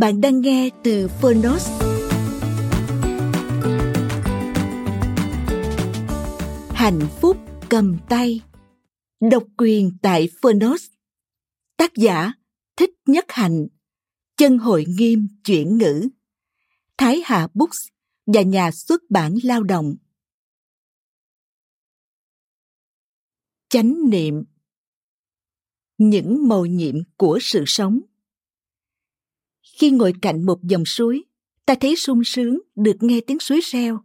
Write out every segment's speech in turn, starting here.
Bạn đang nghe từ Phonos. Hạnh phúc cầm tay. Độc quyền tại Phonos. Tác giả, Thích Nhất Hạnh. Chân hội nghiêm chuyển ngữ. Thái Hà Books và nhà xuất bản lao động. Chánh niệm những màu nhiệm của sự sống khi ngồi cạnh một dòng suối, ta thấy sung sướng được nghe tiếng suối reo,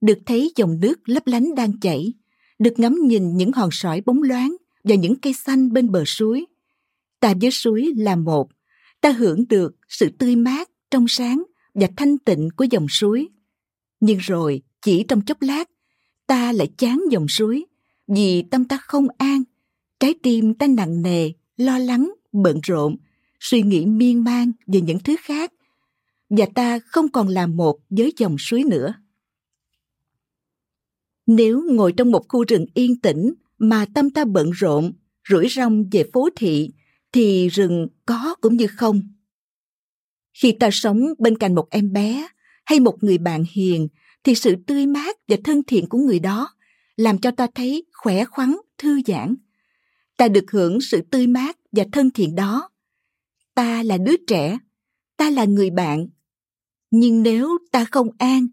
được thấy dòng nước lấp lánh đang chảy, được ngắm nhìn những hòn sỏi bóng loáng và những cây xanh bên bờ suối. Ta với suối là một, ta hưởng được sự tươi mát, trong sáng và thanh tịnh của dòng suối. Nhưng rồi, chỉ trong chốc lát, ta lại chán dòng suối vì tâm ta không an, trái tim ta nặng nề, lo lắng, bận rộn suy nghĩ miên man về những thứ khác, và ta không còn là một với dòng suối nữa. Nếu ngồi trong một khu rừng yên tĩnh mà tâm ta bận rộn, rủi rong về phố thị, thì rừng có cũng như không. Khi ta sống bên cạnh một em bé hay một người bạn hiền, thì sự tươi mát và thân thiện của người đó làm cho ta thấy khỏe khoắn, thư giãn. Ta được hưởng sự tươi mát và thân thiện đó ta là đứa trẻ, ta là người bạn. Nhưng nếu ta không an,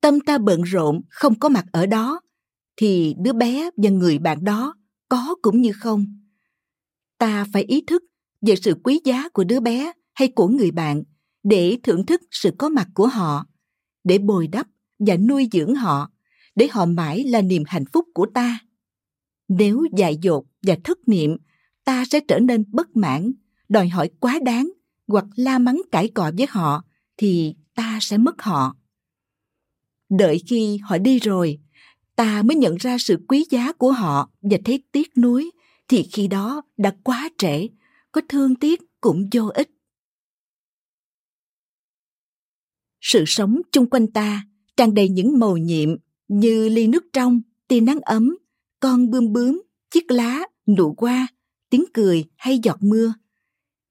tâm ta bận rộn, không có mặt ở đó, thì đứa bé và người bạn đó có cũng như không. Ta phải ý thức về sự quý giá của đứa bé hay của người bạn để thưởng thức sự có mặt của họ, để bồi đắp và nuôi dưỡng họ, để họ mãi là niềm hạnh phúc của ta. Nếu dại dột và thất niệm, ta sẽ trở nên bất mãn đòi hỏi quá đáng hoặc la mắng cãi cọ với họ thì ta sẽ mất họ. Đợi khi họ đi rồi, ta mới nhận ra sự quý giá của họ và thấy tiếc nuối thì khi đó đã quá trễ, có thương tiếc cũng vô ích. Sự sống chung quanh ta tràn đầy những màu nhiệm như ly nước trong, tia nắng ấm, con bươm bướm, chiếc lá, nụ hoa, tiếng cười hay giọt mưa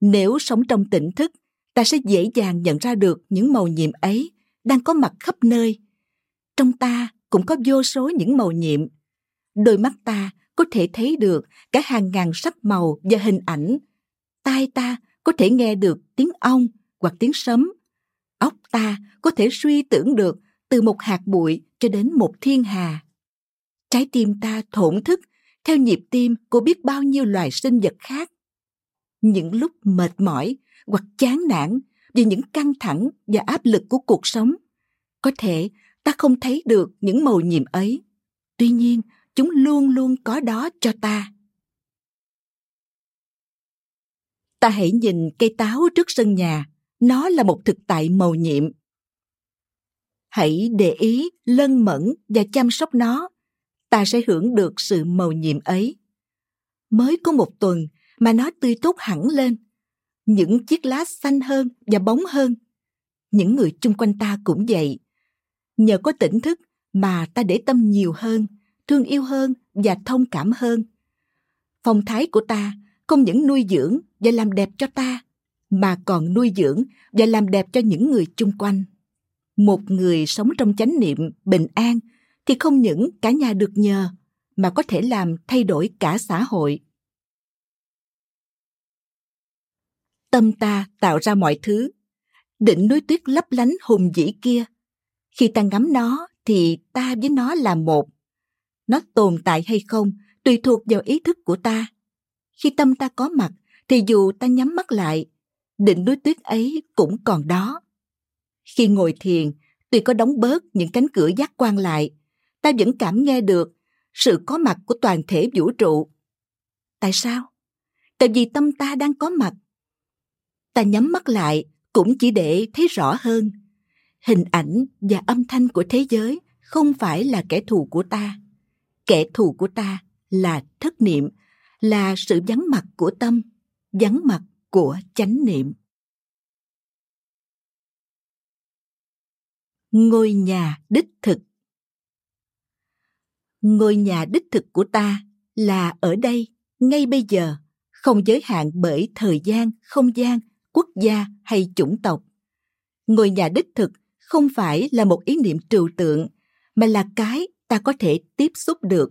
nếu sống trong tỉnh thức, ta sẽ dễ dàng nhận ra được những màu nhiệm ấy đang có mặt khắp nơi. Trong ta cũng có vô số những màu nhiệm. Đôi mắt ta có thể thấy được cả hàng ngàn sắc màu và hình ảnh. Tai ta có thể nghe được tiếng ong hoặc tiếng sấm. Óc ta có thể suy tưởng được từ một hạt bụi cho đến một thiên hà. Trái tim ta thổn thức theo nhịp tim của biết bao nhiêu loài sinh vật khác những lúc mệt mỏi hoặc chán nản vì những căng thẳng và áp lực của cuộc sống. Có thể ta không thấy được những màu nhiệm ấy. Tuy nhiên, chúng luôn luôn có đó cho ta. Ta hãy nhìn cây táo trước sân nhà. Nó là một thực tại màu nhiệm. Hãy để ý lân mẫn và chăm sóc nó. Ta sẽ hưởng được sự màu nhiệm ấy. Mới có một tuần mà nó tươi tốt hẳn lên. Những chiếc lá xanh hơn và bóng hơn. Những người chung quanh ta cũng vậy. Nhờ có tỉnh thức mà ta để tâm nhiều hơn, thương yêu hơn và thông cảm hơn. Phong thái của ta không những nuôi dưỡng và làm đẹp cho ta, mà còn nuôi dưỡng và làm đẹp cho những người chung quanh. Một người sống trong chánh niệm bình an thì không những cả nhà được nhờ, mà có thể làm thay đổi cả xã hội. Tâm ta tạo ra mọi thứ. Đỉnh núi tuyết lấp lánh hùng vĩ kia. Khi ta ngắm nó thì ta với nó là một. Nó tồn tại hay không tùy thuộc vào ý thức của ta. Khi tâm ta có mặt thì dù ta nhắm mắt lại đỉnh núi tuyết ấy cũng còn đó. Khi ngồi thiền, tuy có đóng bớt những cánh cửa giác quan lại, ta vẫn cảm nghe được sự có mặt của toàn thể vũ trụ. Tại sao? Tại vì tâm ta đang có mặt ta nhắm mắt lại cũng chỉ để thấy rõ hơn. Hình ảnh và âm thanh của thế giới không phải là kẻ thù của ta. Kẻ thù của ta là thất niệm, là sự vắng mặt của tâm, vắng mặt của chánh niệm. Ngôi nhà đích thực. Ngôi nhà đích thực của ta là ở đây, ngay bây giờ, không giới hạn bởi thời gian, không gian quốc gia hay chủng tộc. Ngôi nhà đích thực không phải là một ý niệm trừu tượng, mà là cái ta có thể tiếp xúc được,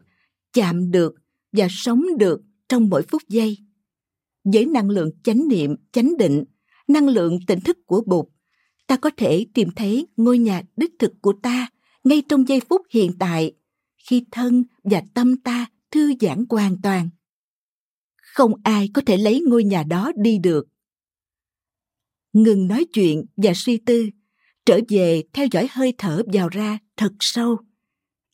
chạm được và sống được trong mỗi phút giây. Với năng lượng chánh niệm, chánh định, năng lượng tỉnh thức của bụt, ta có thể tìm thấy ngôi nhà đích thực của ta ngay trong giây phút hiện tại, khi thân và tâm ta thư giãn hoàn toàn. Không ai có thể lấy ngôi nhà đó đi được ngừng nói chuyện và suy tư, trở về theo dõi hơi thở vào ra thật sâu.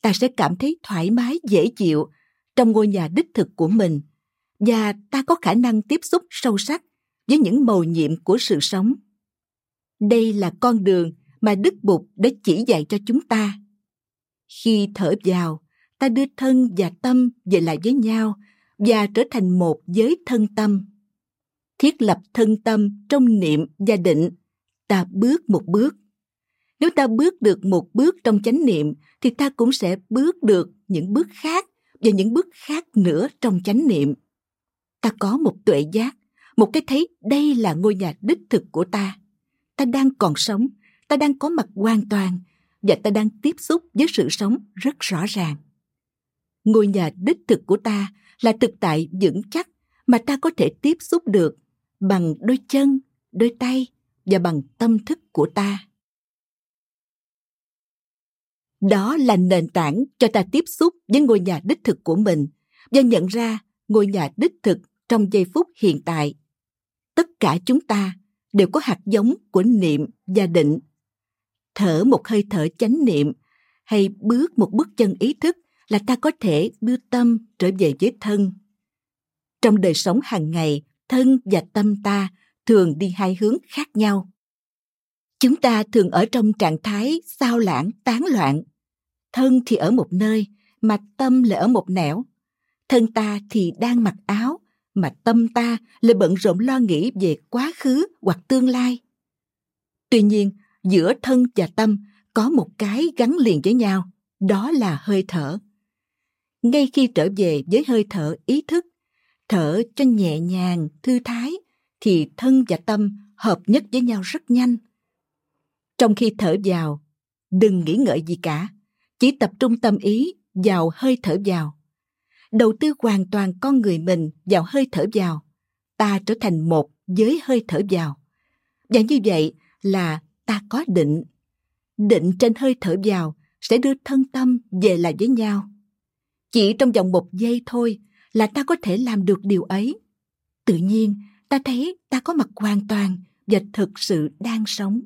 Ta sẽ cảm thấy thoải mái, dễ chịu trong ngôi nhà đích thực của mình và ta có khả năng tiếp xúc sâu sắc với những mầu nhiệm của sự sống. Đây là con đường mà đức bụt đã chỉ dạy cho chúng ta. Khi thở vào, ta đưa thân và tâm về lại với nhau và trở thành một với thân tâm thiết lập thân tâm trong niệm và định. Ta bước một bước. Nếu ta bước được một bước trong chánh niệm, thì ta cũng sẽ bước được những bước khác và những bước khác nữa trong chánh niệm. Ta có một tuệ giác, một cái thấy đây là ngôi nhà đích thực của ta. Ta đang còn sống, ta đang có mặt hoàn toàn và ta đang tiếp xúc với sự sống rất rõ ràng. Ngôi nhà đích thực của ta là thực tại vững chắc mà ta có thể tiếp xúc được bằng đôi chân, đôi tay và bằng tâm thức của ta. Đó là nền tảng cho ta tiếp xúc với ngôi nhà đích thực của mình và nhận ra ngôi nhà đích thực trong giây phút hiện tại. Tất cả chúng ta đều có hạt giống của niệm và định. Thở một hơi thở chánh niệm hay bước một bước chân ý thức là ta có thể đưa tâm trở về với thân. Trong đời sống hàng ngày thân và tâm ta thường đi hai hướng khác nhau. Chúng ta thường ở trong trạng thái sao lãng, tán loạn. Thân thì ở một nơi, mà tâm lại ở một nẻo. Thân ta thì đang mặc áo, mà tâm ta lại bận rộn lo nghĩ về quá khứ hoặc tương lai. Tuy nhiên, giữa thân và tâm có một cái gắn liền với nhau, đó là hơi thở. Ngay khi trở về với hơi thở ý thức thở cho nhẹ nhàng, thư thái thì thân và tâm hợp nhất với nhau rất nhanh. Trong khi thở vào, đừng nghĩ ngợi gì cả, chỉ tập trung tâm ý vào hơi thở vào. Đầu tư hoàn toàn con người mình vào hơi thở vào, ta trở thành một với hơi thở vào. Và như vậy là ta có định. Định trên hơi thở vào sẽ đưa thân tâm về lại với nhau. Chỉ trong vòng một giây thôi là ta có thể làm được điều ấy. Tự nhiên, ta thấy ta có mặt hoàn toàn và thực sự đang sống.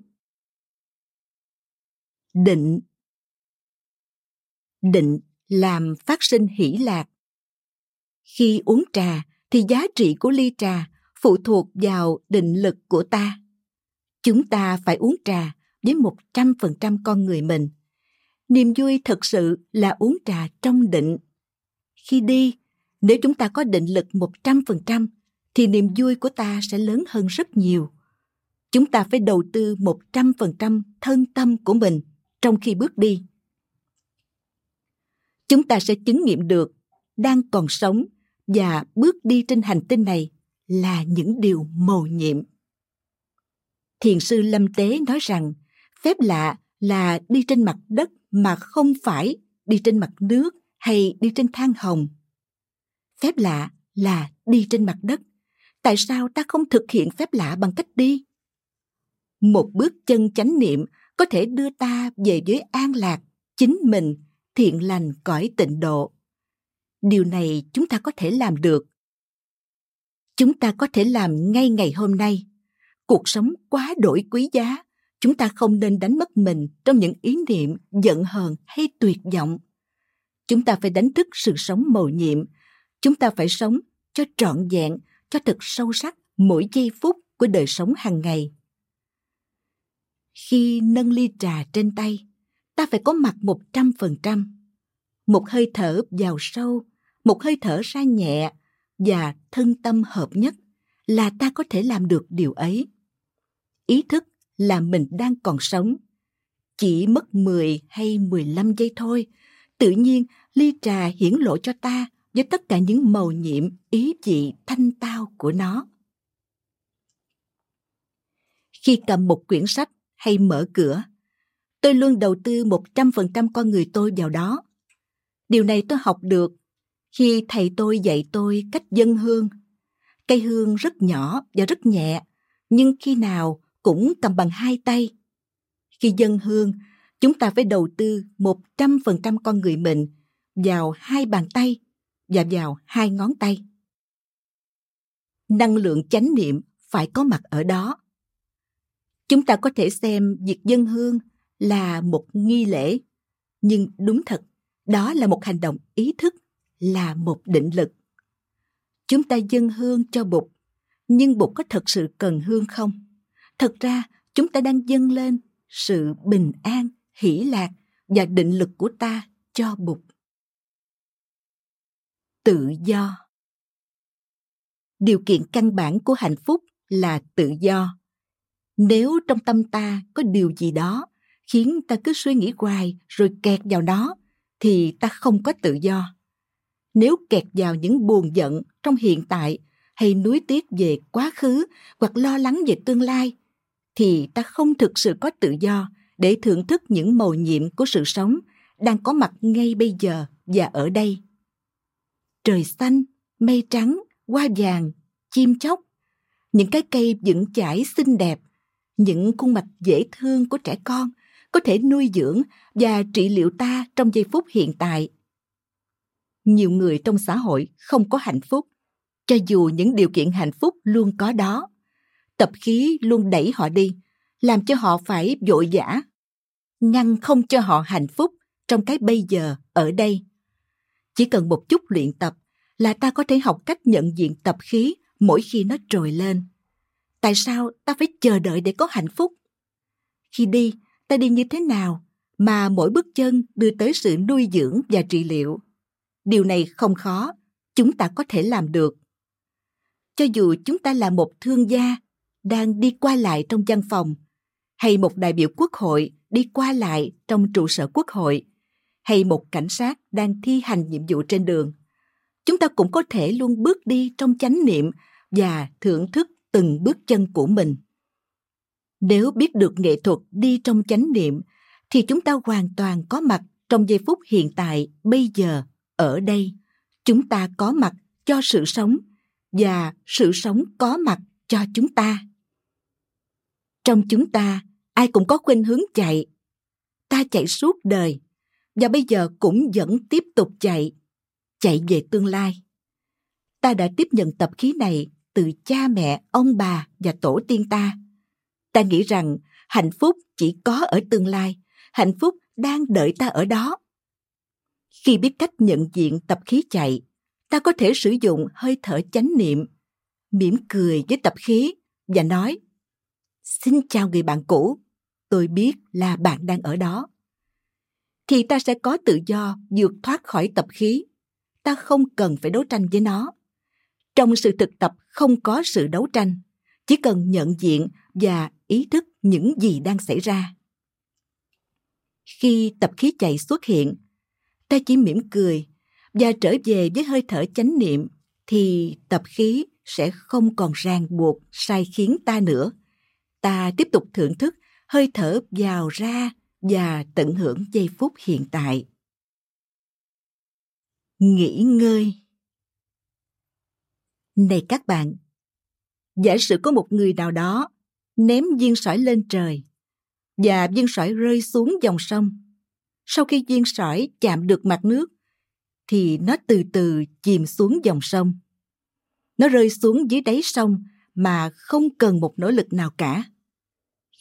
Định. Định làm phát sinh hỷ lạc. Khi uống trà thì giá trị của ly trà phụ thuộc vào định lực của ta. Chúng ta phải uống trà với một trăm phần trăm con người mình. Niềm vui thực sự là uống trà trong định. Khi đi nếu chúng ta có định lực một trăm phần trăm, thì niềm vui của ta sẽ lớn hơn rất nhiều. Chúng ta phải đầu tư một trăm phần trăm thân tâm của mình trong khi bước đi. Chúng ta sẽ chứng nghiệm được đang còn sống và bước đi trên hành tinh này là những điều mầu nhiệm. Thiền sư lâm tế nói rằng, phép lạ là đi trên mặt đất mà không phải đi trên mặt nước hay đi trên thang hồng phép lạ là đi trên mặt đất. Tại sao ta không thực hiện phép lạ bằng cách đi? Một bước chân chánh niệm có thể đưa ta về với an lạc, chính mình, thiện lành, cõi tịnh độ. Điều này chúng ta có thể làm được. Chúng ta có thể làm ngay ngày hôm nay. Cuộc sống quá đổi quý giá. Chúng ta không nên đánh mất mình trong những ý niệm giận hờn hay tuyệt vọng. Chúng ta phải đánh thức sự sống mầu nhiệm chúng ta phải sống cho trọn vẹn, cho thật sâu sắc mỗi giây phút của đời sống hàng ngày. Khi nâng ly trà trên tay, ta phải có mặt một trăm phần trăm. Một hơi thở vào sâu, một hơi thở ra nhẹ và thân tâm hợp nhất là ta có thể làm được điều ấy. Ý thức là mình đang còn sống, chỉ mất 10 hay 15 giây thôi, tự nhiên ly trà hiển lộ cho ta với tất cả những màu nhiệm, ý vị, thanh tao của nó. Khi cầm một quyển sách hay mở cửa, tôi luôn đầu tư một trăm phần trăm con người tôi vào đó. Điều này tôi học được khi thầy tôi dạy tôi cách dân hương. Cây hương rất nhỏ và rất nhẹ, nhưng khi nào cũng cầm bằng hai tay. Khi dân hương, chúng ta phải đầu tư một trăm phần trăm con người mình vào hai bàn tay và vào hai ngón tay. Năng lượng chánh niệm phải có mặt ở đó. Chúng ta có thể xem việc dân hương là một nghi lễ, nhưng đúng thật, đó là một hành động ý thức, là một định lực. Chúng ta dân hương cho Bụt, nhưng Bụt có thật sự cần hương không? Thật ra, chúng ta đang dâng lên sự bình an, hỷ lạc và định lực của ta cho Bụt tự do. Điều kiện căn bản của hạnh phúc là tự do. Nếu trong tâm ta có điều gì đó khiến ta cứ suy nghĩ hoài rồi kẹt vào nó, thì ta không có tự do. Nếu kẹt vào những buồn giận trong hiện tại hay nuối tiếc về quá khứ hoặc lo lắng về tương lai, thì ta không thực sự có tự do để thưởng thức những màu nhiệm của sự sống đang có mặt ngay bây giờ và ở đây trời xanh, mây trắng, hoa vàng, chim chóc, những cái cây vững chãi xinh đẹp, những khuôn mặt dễ thương của trẻ con có thể nuôi dưỡng và trị liệu ta trong giây phút hiện tại. Nhiều người trong xã hội không có hạnh phúc, cho dù những điều kiện hạnh phúc luôn có đó. Tập khí luôn đẩy họ đi, làm cho họ phải vội vã, ngăn không cho họ hạnh phúc trong cái bây giờ ở đây chỉ cần một chút luyện tập là ta có thể học cách nhận diện tập khí mỗi khi nó trồi lên. Tại sao ta phải chờ đợi để có hạnh phúc? Khi đi, ta đi như thế nào mà mỗi bước chân đưa tới sự nuôi dưỡng và trị liệu? Điều này không khó, chúng ta có thể làm được. Cho dù chúng ta là một thương gia đang đi qua lại trong văn phòng hay một đại biểu quốc hội đi qua lại trong trụ sở quốc hội hay một cảnh sát đang thi hành nhiệm vụ trên đường. Chúng ta cũng có thể luôn bước đi trong chánh niệm và thưởng thức từng bước chân của mình. Nếu biết được nghệ thuật đi trong chánh niệm, thì chúng ta hoàn toàn có mặt trong giây phút hiện tại, bây giờ, ở đây. Chúng ta có mặt cho sự sống và sự sống có mặt cho chúng ta. Trong chúng ta, ai cũng có khuynh hướng chạy. Ta chạy suốt đời và bây giờ cũng vẫn tiếp tục chạy, chạy về tương lai. Ta đã tiếp nhận tập khí này từ cha mẹ, ông bà và tổ tiên ta. Ta nghĩ rằng hạnh phúc chỉ có ở tương lai, hạnh phúc đang đợi ta ở đó. Khi biết cách nhận diện tập khí chạy, ta có thể sử dụng hơi thở chánh niệm, mỉm cười với tập khí và nói Xin chào người bạn cũ, tôi biết là bạn đang ở đó thì ta sẽ có tự do vượt thoát khỏi tập khí. Ta không cần phải đấu tranh với nó. Trong sự thực tập không có sự đấu tranh, chỉ cần nhận diện và ý thức những gì đang xảy ra. Khi tập khí chạy xuất hiện, ta chỉ mỉm cười và trở về với hơi thở chánh niệm thì tập khí sẽ không còn ràng buộc sai khiến ta nữa. Ta tiếp tục thưởng thức hơi thở vào ra và tận hưởng giây phút hiện tại. Nghỉ ngơi. Này các bạn, giả sử có một người nào đó ném viên sỏi lên trời và viên sỏi rơi xuống dòng sông, sau khi viên sỏi chạm được mặt nước thì nó từ từ chìm xuống dòng sông. Nó rơi xuống dưới đáy sông mà không cần một nỗ lực nào cả.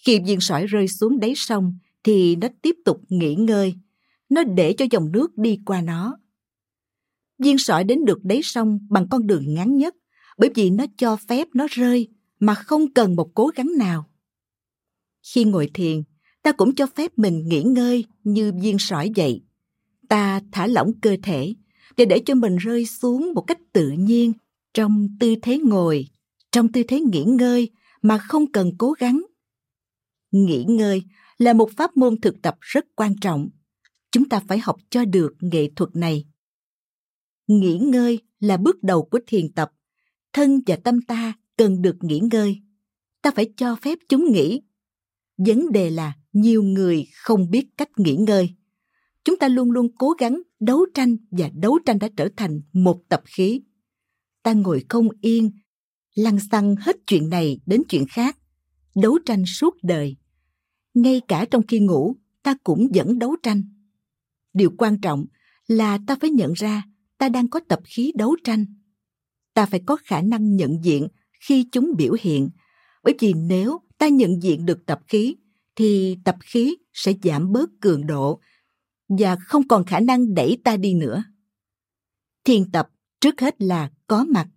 Khi viên sỏi rơi xuống đáy sông thì nó tiếp tục nghỉ ngơi. Nó để cho dòng nước đi qua nó. Viên sỏi đến được đáy sông bằng con đường ngắn nhất, bởi vì nó cho phép nó rơi mà không cần một cố gắng nào. Khi ngồi thiền, ta cũng cho phép mình nghỉ ngơi như viên sỏi vậy. Ta thả lỏng cơ thể để để cho mình rơi xuống một cách tự nhiên trong tư thế ngồi, trong tư thế nghỉ ngơi mà không cần cố gắng. Nghỉ ngơi là một pháp môn thực tập rất quan trọng. Chúng ta phải học cho được nghệ thuật này. Nghỉ ngơi là bước đầu của thiền tập. Thân và tâm ta cần được nghỉ ngơi. Ta phải cho phép chúng nghỉ. Vấn đề là nhiều người không biết cách nghỉ ngơi. Chúng ta luôn luôn cố gắng đấu tranh và đấu tranh đã trở thành một tập khí. Ta ngồi không yên, lăn xăng hết chuyện này đến chuyện khác, đấu tranh suốt đời ngay cả trong khi ngủ, ta cũng vẫn đấu tranh. Điều quan trọng là ta phải nhận ra ta đang có tập khí đấu tranh. Ta phải có khả năng nhận diện khi chúng biểu hiện. Bởi vì nếu ta nhận diện được tập khí, thì tập khí sẽ giảm bớt cường độ và không còn khả năng đẩy ta đi nữa. Thiền tập trước hết là có mặt.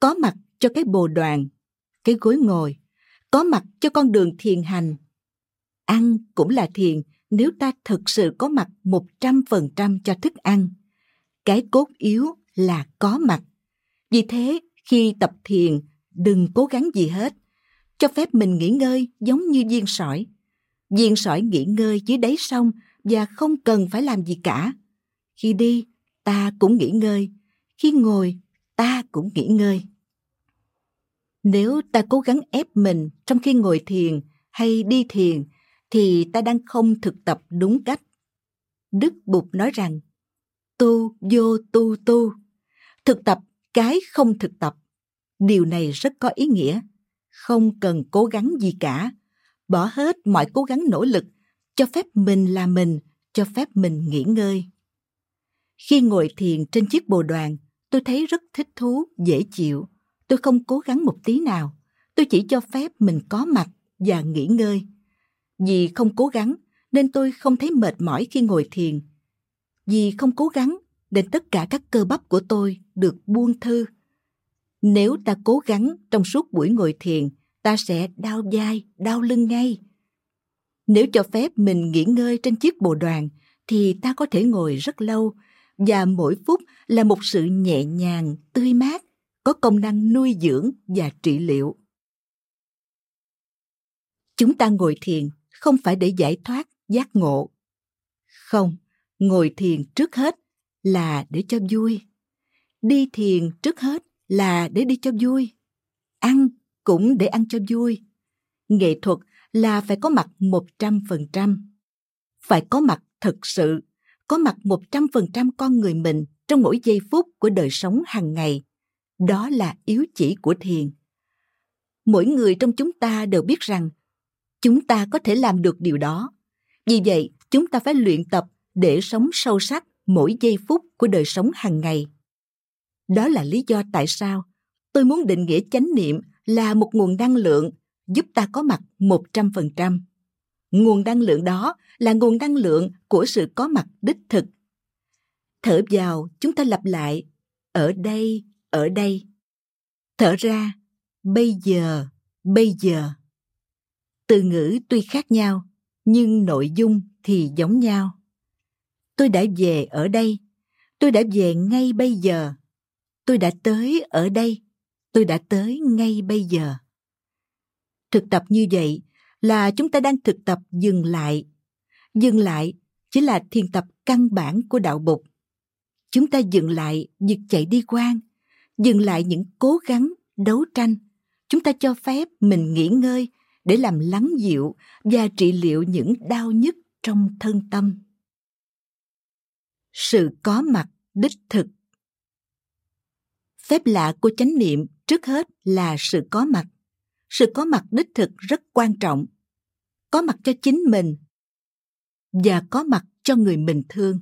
Có mặt cho cái bồ đoàn, cái gối ngồi. Có mặt cho con đường thiền hành ăn cũng là thiền nếu ta thực sự có mặt một trăm phần trăm cho thức ăn. Cái cốt yếu là có mặt. Vì thế, khi tập thiền, đừng cố gắng gì hết. Cho phép mình nghỉ ngơi giống như viên sỏi. Viên sỏi nghỉ ngơi dưới đáy sông và không cần phải làm gì cả. Khi đi, ta cũng nghỉ ngơi. Khi ngồi, ta cũng nghỉ ngơi. Nếu ta cố gắng ép mình trong khi ngồi thiền hay đi thiền thì ta đang không thực tập đúng cách. Đức Bụt nói rằng, tu vô tu tu, thực tập cái không thực tập. Điều này rất có ý nghĩa, không cần cố gắng gì cả, bỏ hết mọi cố gắng nỗ lực, cho phép mình là mình, cho phép mình nghỉ ngơi. Khi ngồi thiền trên chiếc bồ đoàn, tôi thấy rất thích thú, dễ chịu. Tôi không cố gắng một tí nào, tôi chỉ cho phép mình có mặt và nghỉ ngơi vì không cố gắng nên tôi không thấy mệt mỏi khi ngồi thiền. Vì không cố gắng nên tất cả các cơ bắp của tôi được buông thư. Nếu ta cố gắng trong suốt buổi ngồi thiền, ta sẽ đau vai, đau lưng ngay. Nếu cho phép mình nghỉ ngơi trên chiếc bồ đoàn, thì ta có thể ngồi rất lâu và mỗi phút là một sự nhẹ nhàng, tươi mát, có công năng nuôi dưỡng và trị liệu. Chúng ta ngồi thiền không phải để giải thoát giác ngộ. Không, ngồi thiền trước hết là để cho vui. Đi thiền trước hết là để đi cho vui. Ăn cũng để ăn cho vui. Nghệ thuật là phải có mặt một trăm phần trăm. Phải có mặt thực sự, có mặt một trăm phần trăm con người mình trong mỗi giây phút của đời sống hàng ngày. Đó là yếu chỉ của thiền. Mỗi người trong chúng ta đều biết rằng chúng ta có thể làm được điều đó vì vậy chúng ta phải luyện tập để sống sâu sắc mỗi giây phút của đời sống hàng ngày đó là lý do tại sao tôi muốn định nghĩa chánh niệm là một nguồn năng lượng giúp ta có mặt một trăm phần trăm. Nguồn năng lượng đó là nguồn năng lượng của sự có mặt đích thực. Thở vào, chúng ta lặp lại, ở đây, ở đây. Thở ra, bây giờ, bây giờ từ ngữ tuy khác nhau, nhưng nội dung thì giống nhau. Tôi đã về ở đây, tôi đã về ngay bây giờ. Tôi đã tới ở đây, tôi đã tới ngay bây giờ. Thực tập như vậy là chúng ta đang thực tập dừng lại. Dừng lại chỉ là thiền tập căn bản của đạo bục. Chúng ta dừng lại việc chạy đi quan, dừng lại những cố gắng, đấu tranh. Chúng ta cho phép mình nghỉ ngơi để làm lắng dịu và trị liệu những đau nhức trong thân tâm. Sự có mặt đích thực. Phép lạ của chánh niệm trước hết là sự có mặt. Sự có mặt đích thực rất quan trọng. Có mặt cho chính mình và có mặt cho người mình thương.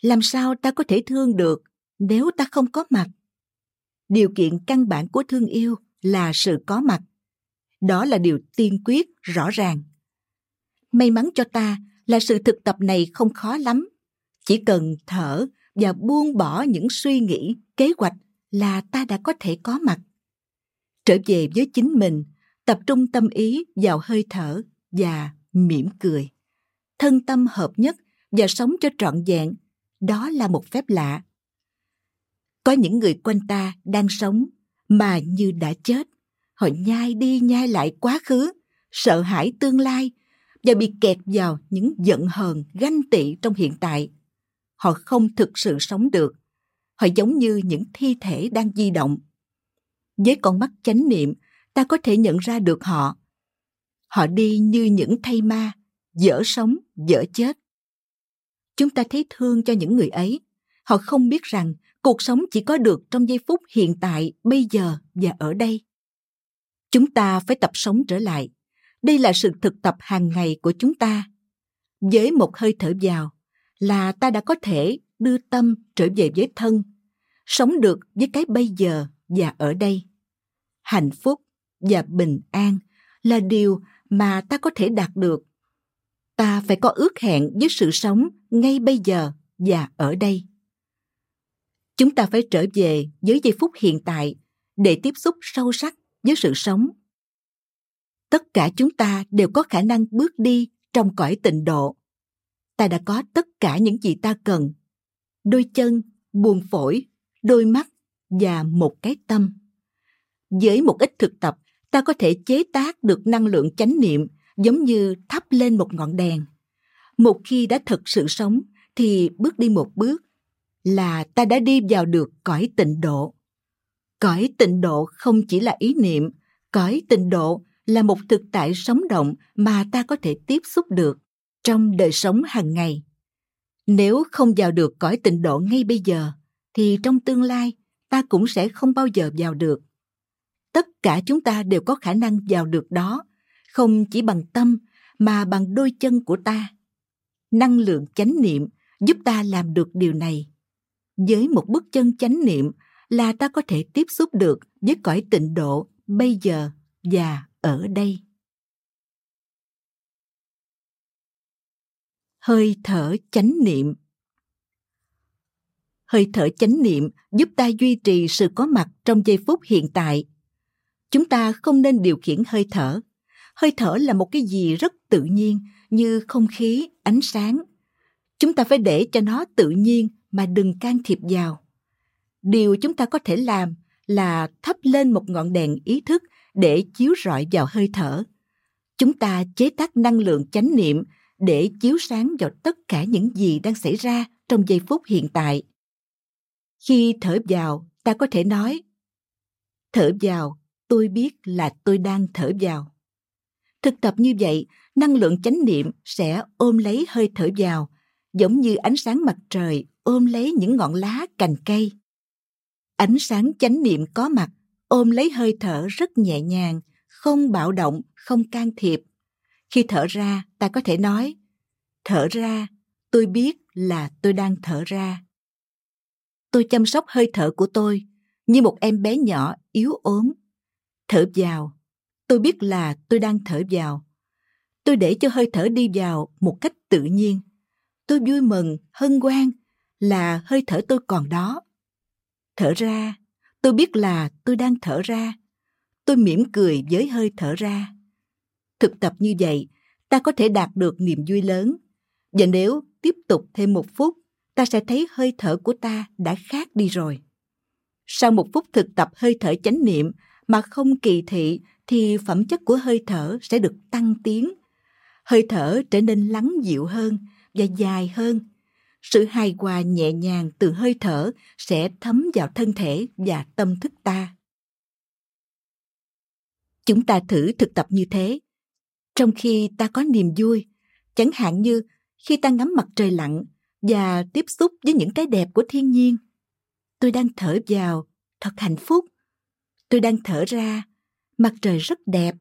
Làm sao ta có thể thương được nếu ta không có mặt? Điều kiện căn bản của thương yêu là sự có mặt đó là điều tiên quyết, rõ ràng. May mắn cho ta là sự thực tập này không khó lắm. Chỉ cần thở và buông bỏ những suy nghĩ, kế hoạch là ta đã có thể có mặt. Trở về với chính mình, tập trung tâm ý vào hơi thở và mỉm cười. Thân tâm hợp nhất và sống cho trọn vẹn, đó là một phép lạ. Có những người quanh ta đang sống mà như đã chết họ nhai đi nhai lại quá khứ, sợ hãi tương lai và bị kẹt vào những giận hờn ganh tị trong hiện tại. Họ không thực sự sống được. Họ giống như những thi thể đang di động. Với con mắt chánh niệm, ta có thể nhận ra được họ. Họ đi như những thây ma, dở sống, dở chết. Chúng ta thấy thương cho những người ấy. Họ không biết rằng cuộc sống chỉ có được trong giây phút hiện tại, bây giờ và ở đây chúng ta phải tập sống trở lại. Đây là sự thực tập hàng ngày của chúng ta. Với một hơi thở vào là ta đã có thể đưa tâm trở về với thân, sống được với cái bây giờ và ở đây. Hạnh phúc và bình an là điều mà ta có thể đạt được. Ta phải có ước hẹn với sự sống ngay bây giờ và ở đây. Chúng ta phải trở về với giây phút hiện tại để tiếp xúc sâu sắc với sự sống. Tất cả chúng ta đều có khả năng bước đi trong cõi tịnh độ. Ta đã có tất cả những gì ta cần. Đôi chân buồn phổi, đôi mắt và một cái tâm. Với một ít thực tập, ta có thể chế tác được năng lượng chánh niệm giống như thắp lên một ngọn đèn. Một khi đã thực sự sống thì bước đi một bước là ta đã đi vào được cõi tịnh độ cõi tịnh độ không chỉ là ý niệm, cõi tịnh độ là một thực tại sống động mà ta có thể tiếp xúc được trong đời sống hàng ngày. Nếu không vào được cõi tịnh độ ngay bây giờ, thì trong tương lai, ta cũng sẽ không bao giờ vào được. Tất cả chúng ta đều có khả năng vào được đó, không chỉ bằng tâm mà bằng đôi chân của ta. Năng lượng chánh niệm giúp ta làm được điều này. Với một bước chân chánh niệm là ta có thể tiếp xúc được với cõi tịnh độ bây giờ và ở đây. Hơi thở chánh niệm. Hơi thở chánh niệm giúp ta duy trì sự có mặt trong giây phút hiện tại. Chúng ta không nên điều khiển hơi thở. Hơi thở là một cái gì rất tự nhiên như không khí, ánh sáng. Chúng ta phải để cho nó tự nhiên mà đừng can thiệp vào điều chúng ta có thể làm là thắp lên một ngọn đèn ý thức để chiếu rọi vào hơi thở. Chúng ta chế tác năng lượng chánh niệm để chiếu sáng vào tất cả những gì đang xảy ra trong giây phút hiện tại. Khi thở vào, ta có thể nói, thở vào, tôi biết là tôi đang thở vào. Thực tập như vậy, năng lượng chánh niệm sẽ ôm lấy hơi thở vào, giống như ánh sáng mặt trời ôm lấy những ngọn lá cành cây ánh sáng chánh niệm có mặt, ôm lấy hơi thở rất nhẹ nhàng, không bạo động, không can thiệp. Khi thở ra, ta có thể nói, thở ra, tôi biết là tôi đang thở ra. Tôi chăm sóc hơi thở của tôi như một em bé nhỏ yếu ốm. Thở vào, tôi biết là tôi đang thở vào. Tôi để cho hơi thở đi vào một cách tự nhiên. Tôi vui mừng, hân hoan là hơi thở tôi còn đó thở ra. Tôi biết là tôi đang thở ra. Tôi mỉm cười với hơi thở ra. Thực tập như vậy, ta có thể đạt được niềm vui lớn. Và nếu tiếp tục thêm một phút, ta sẽ thấy hơi thở của ta đã khác đi rồi. Sau một phút thực tập hơi thở chánh niệm mà không kỳ thị, thì phẩm chất của hơi thở sẽ được tăng tiến. Hơi thở trở nên lắng dịu hơn và dài hơn sự hài hòa nhẹ nhàng từ hơi thở sẽ thấm vào thân thể và tâm thức ta chúng ta thử thực tập như thế trong khi ta có niềm vui chẳng hạn như khi ta ngắm mặt trời lặn và tiếp xúc với những cái đẹp của thiên nhiên tôi đang thở vào thật hạnh phúc. Tôi đang thở ra, mặt trời rất đẹp.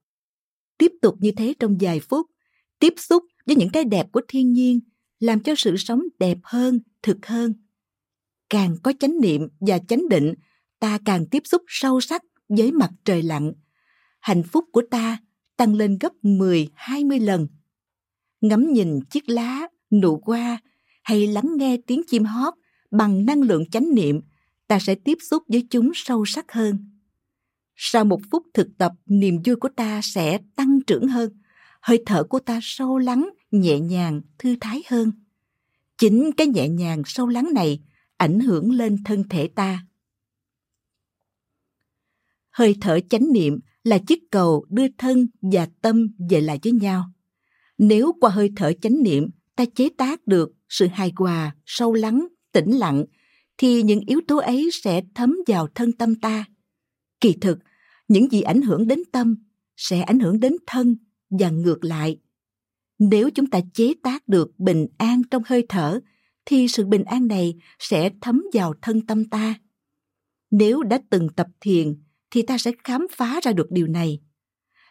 Tiếp tục như thế trong vài phút, tiếp xúc với những cái đẹp của thiên nhiên làm cho sự sống đẹp hơn, thực hơn. Càng có chánh niệm và chánh định, ta càng tiếp xúc sâu sắc với mặt trời lặn. Hạnh phúc của ta tăng lên gấp 10, 20 lần. Ngắm nhìn chiếc lá, nụ hoa hay lắng nghe tiếng chim hót bằng năng lượng chánh niệm, ta sẽ tiếp xúc với chúng sâu sắc hơn. Sau một phút thực tập, niềm vui của ta sẽ tăng trưởng hơn, hơi thở của ta sâu lắng, nhẹ nhàng, thư thái hơn. Chính cái nhẹ nhàng sâu lắng này ảnh hưởng lên thân thể ta. Hơi thở chánh niệm là chiếc cầu đưa thân và tâm về lại với nhau. Nếu qua hơi thở chánh niệm ta chế tác được sự hài hòa, sâu lắng, tĩnh lặng, thì những yếu tố ấy sẽ thấm vào thân tâm ta. Kỳ thực, những gì ảnh hưởng đến tâm sẽ ảnh hưởng đến thân và ngược lại. Nếu chúng ta chế tác được bình an trong hơi thở, thì sự bình an này sẽ thấm vào thân tâm ta. Nếu đã từng tập thiền, thì ta sẽ khám phá ra được điều này.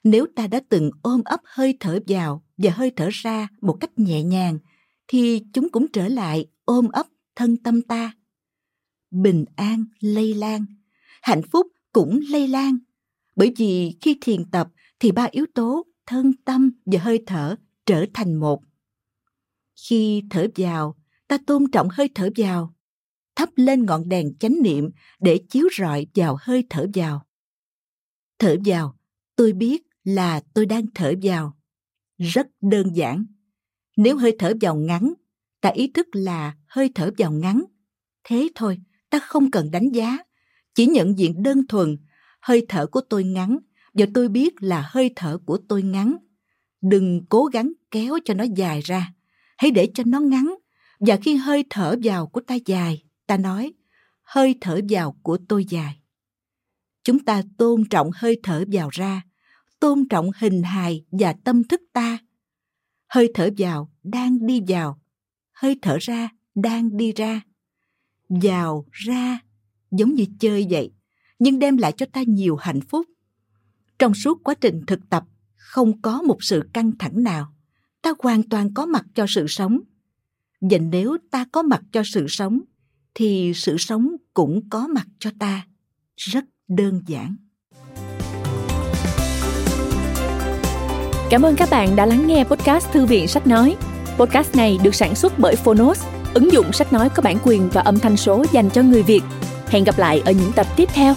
Nếu ta đã từng ôm ấp hơi thở vào và hơi thở ra một cách nhẹ nhàng, thì chúng cũng trở lại ôm ấp thân tâm ta. Bình an lây lan, hạnh phúc cũng lây lan. Bởi vì khi thiền tập thì ba yếu tố thân tâm và hơi thở trở thành một. Khi thở vào, ta tôn trọng hơi thở vào, thắp lên ngọn đèn chánh niệm để chiếu rọi vào hơi thở vào. Thở vào, tôi biết là tôi đang thở vào. Rất đơn giản. Nếu hơi thở vào ngắn, ta ý thức là hơi thở vào ngắn. Thế thôi, ta không cần đánh giá, chỉ nhận diện đơn thuần, hơi thở của tôi ngắn và tôi biết là hơi thở của tôi ngắn. Đừng cố gắng kéo cho nó dài ra, hãy để cho nó ngắn. Và khi hơi thở vào của ta dài, ta nói, hơi thở vào của tôi dài. Chúng ta tôn trọng hơi thở vào ra, tôn trọng hình hài và tâm thức ta. Hơi thở vào đang đi vào, hơi thở ra đang đi ra. Vào, ra, giống như chơi vậy, nhưng đem lại cho ta nhiều hạnh phúc. Trong suốt quá trình thực tập, không có một sự căng thẳng nào. Ta hoàn toàn có mặt cho sự sống. Và nếu ta có mặt cho sự sống, thì sự sống cũng có mặt cho ta. Rất đơn giản. Cảm ơn các bạn đã lắng nghe podcast Thư viện Sách Nói. Podcast này được sản xuất bởi Phonos, ứng dụng sách nói có bản quyền và âm thanh số dành cho người Việt. Hẹn gặp lại ở những tập tiếp theo.